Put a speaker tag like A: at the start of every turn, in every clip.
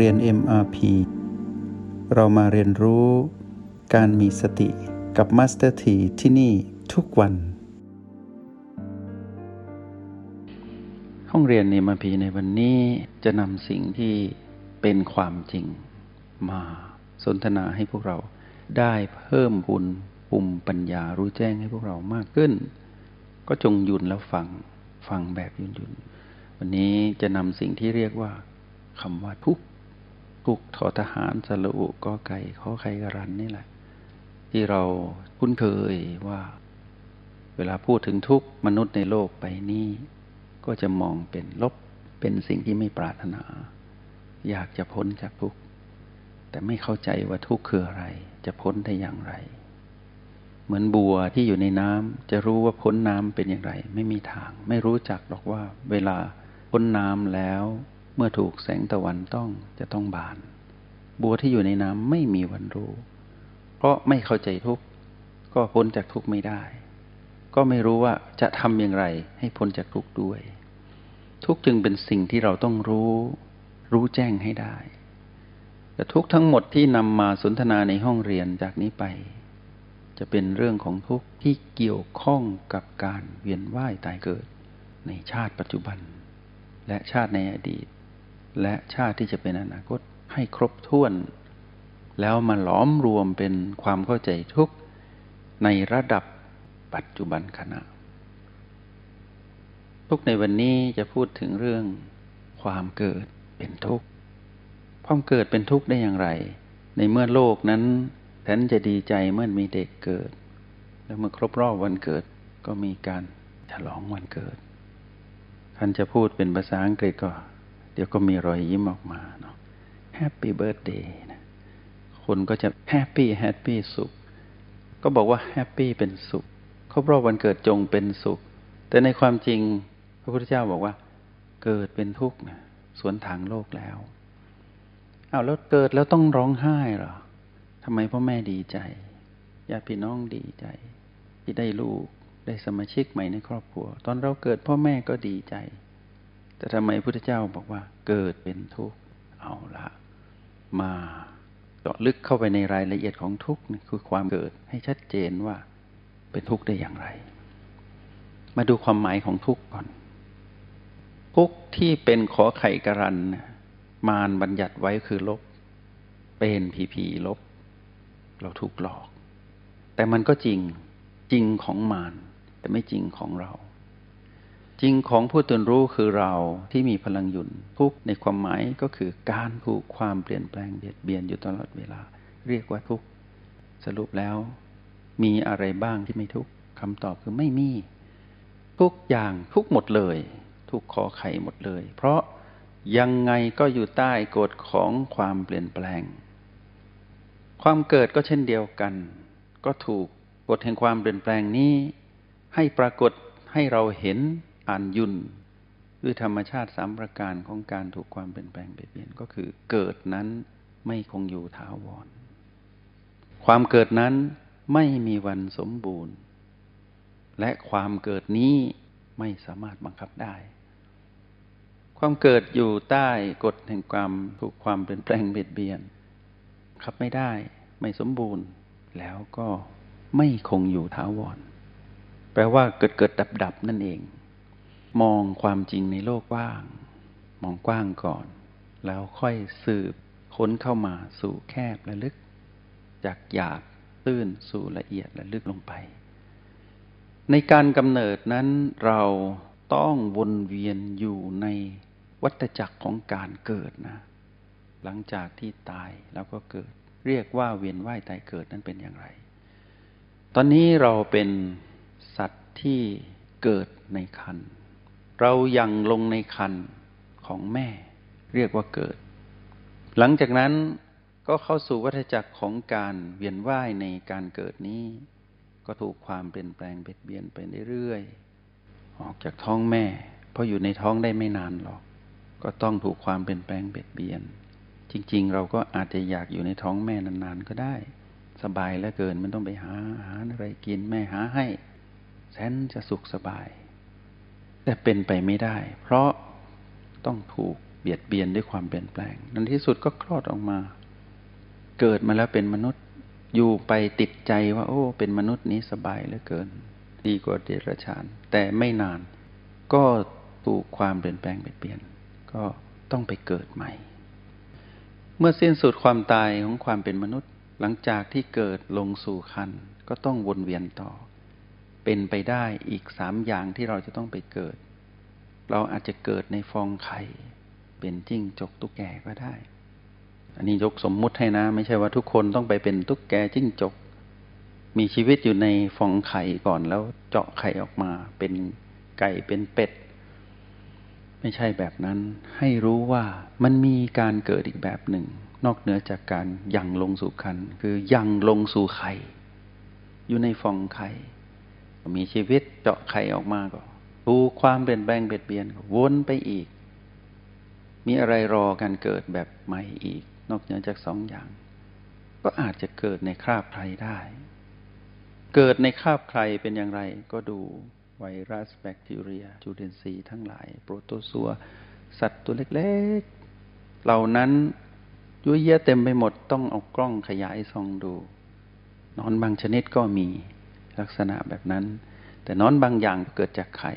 A: เรียน MRP เรามาเรียนรู้การมีสติกับ Master T ที่ที่นี่ทุกวัน ห้องเรียน MRP ในวันนี้จะนำสิ่งที่เป็นความจริงมาสนทนาให้พวกเราได้เพิ่มบุญปุ่มปัญญารู้แจ้งให้พวกเรามากขึ้น ก็จงยุดแล้วฟังฟังแบบยุดหยุดวันนี้จะนำสิ่งที่เรียกว่าคำว่าทุกทุ กทอทหารสระอุก็ไก่ข้อไข่กรันนี่แหละ ที่เราคุ้นเคยว่า เวลาพูดถึงทุกมนุษย์ในโลกไปนี้ ก็จะมองเป็นลบเป็นสิ่งที่ไม่ปรารถนา อยากจะพ้นจากทุกข์แต่ไม่เข้าใจว่าทุกข์คืออะไร จะพ้นได้อย่างไร เหมือนบัวที่อยู่ในน้ำจะรู้ว่าพ้นน้ำเป็นอย่างไร ไม่มีทาง ไม่รู้จักหรอกว่า เวลาพ้นน้ำแล้ว เมื่อถูกแสงตะวันต้องจะต้องบาน บัวที่อยู่ในน้ำไม่มีวันรู้ เพราะไม่เข้าใจทุกข์ก็พ้นจากทุกข์ไม่ได้ ก็ไม่รู้ว่าจะทำอย่างไรให้พ้นจากทุกข์ด้วย ทุกข์จึงเป็นสิ่งที่เราต้องรู้ รู้แจ้งให้ได้ แต่ทุกทั้งหมดที่นำมาสนทนาในห้องเรียนจากนี้ไป จะเป็นเรื่องของทุกข์ที่เกี่ยวข้องกับการเวียนว่ายตายเกิด ในชาติปัจจุบัน และชาติในอดีต และชาติที่จะเป็นอนาคตให้ครบถ้วน แล้วมาหลอมรวมเป็นความเข้าใจทุกในระดับปัจจุบันขณะ ทุกในวันนี้จะพูดถึงเรื่อง ความเกิดเป็นทุกข์ความเกิดเป็นทุกข์ได้อย่างไร ในเมื่อโลกนั้นแสนจะดีใจเมื่อมีเด็กเกิด แล้วเมื่อครบรอบวันเกิดก็มีการฉลองวันเกิดท่านจะพูดเป็นภาษาอังกฤษก็ เดี๋ยวก็มีรอยยิ้มออกมาเนาะ Happy Birthday นะคนก็จะ happy happy สุข ก็บอกว่า happy เป็นสุขครบรอบวันเกิดจงเป็นสุข แต่ในความจริงพระพุทธเจ้าบอกว่า เกิดเป็นทุกข์นะสวนทางโลกแล้วเอาแล้วเกิดแล้วต้องร้องไห้เหรอทำไมพ่อแม่ดีใจญาติพี่น้องดีใจ ที่ได้ลูกได้สมาชิกใหม่ในครอบครัว ตอนเราเกิดพ่อแม่ก็ดีใจ แต่ทำไมพุทธเจ้าบอกว่า เกิดเป็นทุกข์เอาละมาเจาะลึกเข้าไปในรายละเอียดของทุกข์คือความเกิดให้ชัดเจนว่าเป็นทุกข์ได้อย่างไร มาดูความหมายของทุกข์ก่อน ทุกข์ที่เป็นขอไข่กรัน มารบัญญัติไว้คือลบ เป็นผีผีลบ เราถูกหลอก แต่มันก็จริงจริงของมารแต่ไม่จริงของเรา จริงของผู้ตื่นรู้คือเราที่มีพลังหยุนทุกในความหมายก็คือการถูกความเปลี่ยนแปลงเบียดเบียนอยู่ตลอดเวลา เรียกว่าทุกสรุปแล้ว มีอะไรบ้างที่ไม่ทุกคำตอบคือไม่มี ทุกอย่างทุกหมดเลย ทุกขอไขหมดเลย เพราะยังไงก็อยู่ใต้กฎของความเปลี่ยนแปลง ความเกิดก็เช่นเดียวกัน ก็ถูกกฎแห่งความเปลี่ยนแปลงนี้ ให้ปรากฏให้เราเห็น อ่านยุนด้วยธรรมชาติสามประการของการถูกความเปลี่ยนแปลงเปลี่ยนเปลี่ยนก็คือ เกิดนั้นไม่คงอยู่ถาวร ความเกิดนั้นไม่มีวันสมบูรณ์ และความเกิดนี้ไม่สามารถบังคับได้ ความเกิดอยู่ใต้กฎแห่งความถูกความเปลี่ยนแปลงเบียดเบียนคับไม่ได้ไม่สมบูรณ์ แล้วก็ไม่คงอยู่ถาวร แปลว่าเกิดเกิดดับดับนั่นเอง มองความจริงในโลกกว้าง มองกว้างก่อน แล้วค่อยสืบค้นเข้ามาสู่แคบและลึก จากหยาบตื้นสู่ละเอียดและลึกลงไป ในการกำเนิดนั้นเราต้องวนเวียนอยู่ในวัฏจักรของการเกิดนะ หลังจากที่ตายแล้วก็เกิด เรียกว่าเวียนว่ายตายเกิดนั้นเป็นอย่างไร ตอนนี้เราเป็นสัตว์ที่เกิดในคัน เรายังลงในคันของแม่ เรียกว่าเกิด หลังจากนั้นก็เข้าสู่วัฏจักรของการเวียนว่ายในการเกิดนี้ ก็ถูกความเปลี่ยนแปลงเบียดเบียนไปเรื่อยๆออกจากท้องแม่ เพราะอยู่ในท้องได้ไม่นานหรอก ก็ต้องถูกความเปลี่ยนแปลงเบียดเบียน จริง ๆ เราก็อาจจะอยากอยู่ในท้องแม่นานๆก็ได้ สบายเหลือเกินมันต้องไปหาอาหารอะไรกินแม่หาให้แสนจะสุขสบาย แต่เป็นไปไม่ได้ เพราะต้องถูกเบียดเบียนด้วยความเปลี่ยนแปลงในที่สุดก็คลอดออกมา เกิดมาแล้วเป็นมนุษย์อยู่ไปติดใจว่า โอ้ เป็นมนุษย์นี้สบายเหลือเกิน ดีกว่าเดรัจฉาน แต่ไม่นาน ก็ถูกความเปลี่ยนแปลงเปลี่ยน ก็ต้องไปเกิดใหม่ เมื่อสิ้นสุดความตายของความเป็นมนุษย์ หลังจากที่เกิดลงสู่คันก็ต้องวนเวียนต่อ เป็นไปได้อีกสามอย่างที่เราจะต้องไปเกิด เราอาจจะเกิดในฟองไข่ เป็นจิ้งจกตุ๊กแกก็ได้ อันนี้ยกสมมุติให้นะ ไม่ใช่ว่าทุกคนต้องไปเป็นตุ๊กแกจิ้งจก มีชีวิตอยู่ในฟองไข่ก่อนแล้วเจาะไข่ออกมา เป็นไก่เป็นเป็ด ไม่ใช่แบบนั้น ให้รู้ว่ามันมีการเกิดอีกแบบหนึ่ง นอกเหนือจากการยังลงสู่คัน คือยังลงสู่ไข่ อยู่ในฟองไข่ มีชีวิตเจาะไข่ออกมาก็ดูความเปลี่ยนแปลงเบียดเบียนวนไปอีก มีอะไรรอการเกิดแบบใหม่อีก นอกเหนือจากสองอย่าง ก็อาจจะเกิดในคราบใครได้ เกิดในคราบใครเป็นอย่างไร ก็ดูไวรัสแบคทีเรียจูเดนซีทั้งหลาย โปรโตซัว สัตว์ตัวเล็กๆ เหล่านั้นยุ่ยเยี่ยเต็มไปหมดต้องเอากล้องขยายส่องดู นอนบางชนิดก็มี ลักษณะแบบนั้น แต่นอนบางอย่างเกิดจากไข่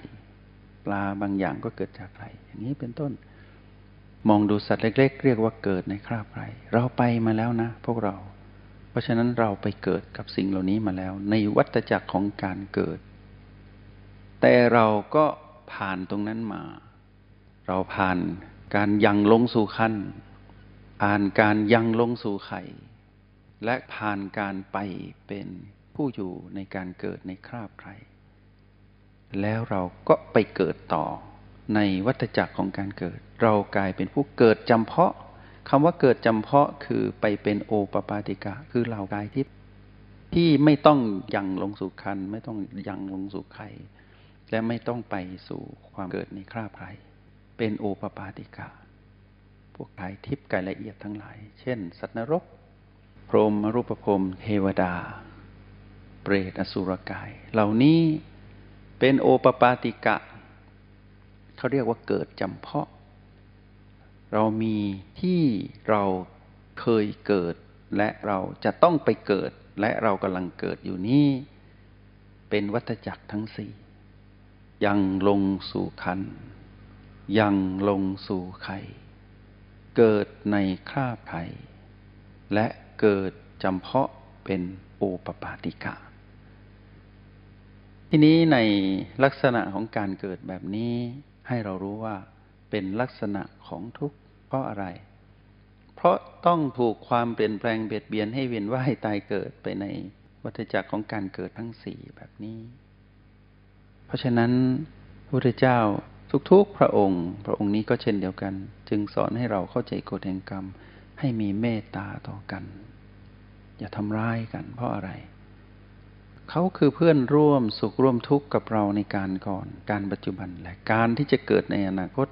A: ปลาบางอย่างก็เกิดจากไข่อย่างนี้เป็นต้น มองดูสัตว์เล็ก ๆ เรียกว่าเกิดในคราบไรเราไปมาแล้วนะ พวกเรา เพราะฉะนั้นเราไปเกิดกับสิ่งเหล่านี้มาแล้ว ในวัฏจักรของการเกิด แต่เราก็ผ่านตรงนั้นมา เราผ่านการยังลงสู่ขั้นผ่านการยังลงสู่ไข่และผ่านการไปเป็น ผู้อยู่ในการเกิดในคราบใคร แล้วเราก็ไปเกิดต่อในวัฏจักรของการเกิด เรากลายเป็นผู้เกิดจำเพาะคำว่าเกิดจำเพาะคือไปเป็นโอปปาติกะ คือเรากายที่ที่ไม่ต้องยังลงสู่คัน ไม่ต้องยังลงสู่ไข่และไม่ต้องไปสู่ความเกิดในคราบไข่เป็นโอปปาติกะ พวกกายทิพย์กายละเอียดทั้งหลาย เช่น สัตว์นรก พรหมรูปพรหมเทวดา ปรตอสุรกาย เหล่านี้เป็นโอปปาติกะ เขาเรียกว่าเกิดจำเพาะ เรามีที่เราเคยเกิด และเราจะต้องไปเกิด และเรากำลังเกิดอยู่นี้ เป็นวัฏจักรทั้งสี่ ยังลงสู่คัน ยังลงสู่ไข่ เกิดในคราบไข่และเกิดจำเพาะเป็นโอปปาติกะ ทีนี้ในลักษณะของการเกิดแบบนี้ ให้เรารู้ว่าเป็นลักษณะของทุกข์เพราะอะไร เพราะต้องถูกความเปลี่ยนแปลงเบียดเบียนให้เวียนว่ายตายเกิดไปในวัฏจักรของการเกิดทั้งสี่แบบนี้ เพราะฉะนั้นพระพุทธเจ้าทุกๆพระองค์ พระองค์นี้ก็เช่นเดียวกัน จึงสอนให้เราเข้าใจกฎแห่งกรรม ให้มีเมตตาต่อกัน อย่าทำร้ายกันเพราะอะไร เขาคือเพื่อนร่วมสุขร่วมทุกข์กับเราในการก่อน การปัจจุบันและการที่จะเกิดในอนาคต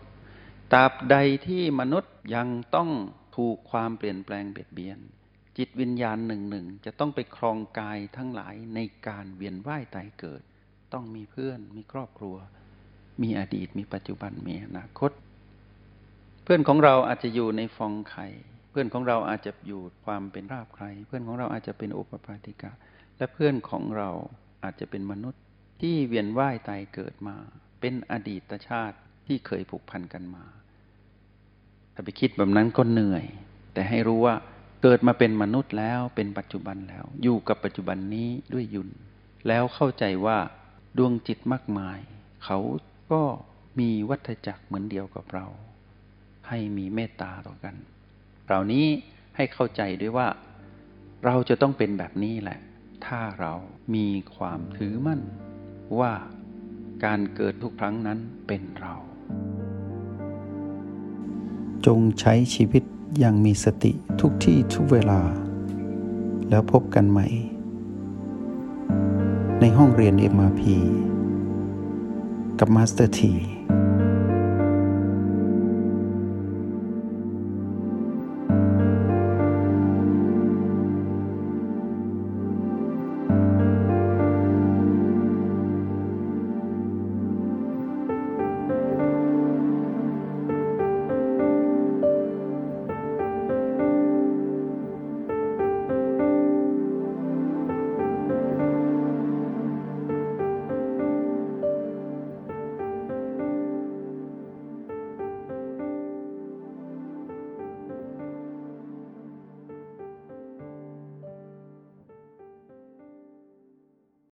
A: ตราบใดที่มนุษย์ยังต้องถูกความเปลี่ยนแปลงเบียดเบียน จิตวิญญาณหนึ่งหนึ่งจะต้องไปครองกายทั้งหลายในการเวียนว่ายตายเกิด ต้องมีเพื่อนมีครอบครัว มีอดีตมีปัจจุบันมีอนาคต เพื่อนของเราอาจจะอยู่ในฟองไข่ เพื่อนของเราอาจจะอยู่ความเป็นราบใคร เพื่อนของเราอาจจะเป็นโอปปาติกา และเพื่อนของเราอาจจะเป็นมนุษย์ที่เวียนว่ายตายเกิดมา เป็นอดีตชาติที่เคยผูกพันกันมา ถ้าไปคิดแบบนั้นก็เหนื่อย แต่ให้รู้ว่าเกิดมาเป็นมนุษย์แล้วเป็นปัจจุบันแล้ว อยู่กับปัจจุบันนี้ด้วยยุน แล้วเข้าใจว่าดวงจิตมากมาย เขาก็มีวัฏจักรเหมือนเดียวกับเรา ให้มีเมตตาต่อกันเหล่านี้ให้เข้าใจด้วยว่า เราจะต้องเป็นแบบนี้แหละ ถ้าเรามีความถือมั่น ว่าการเกิดทุกครั้งนั้นเป็นเรา
B: จงใช้ชีวิตอย่างมีสติทุกที่ทุกเวลา แล้วพบกันใหม่ ในห้องเรียน MRP กับมาสเตอร์ที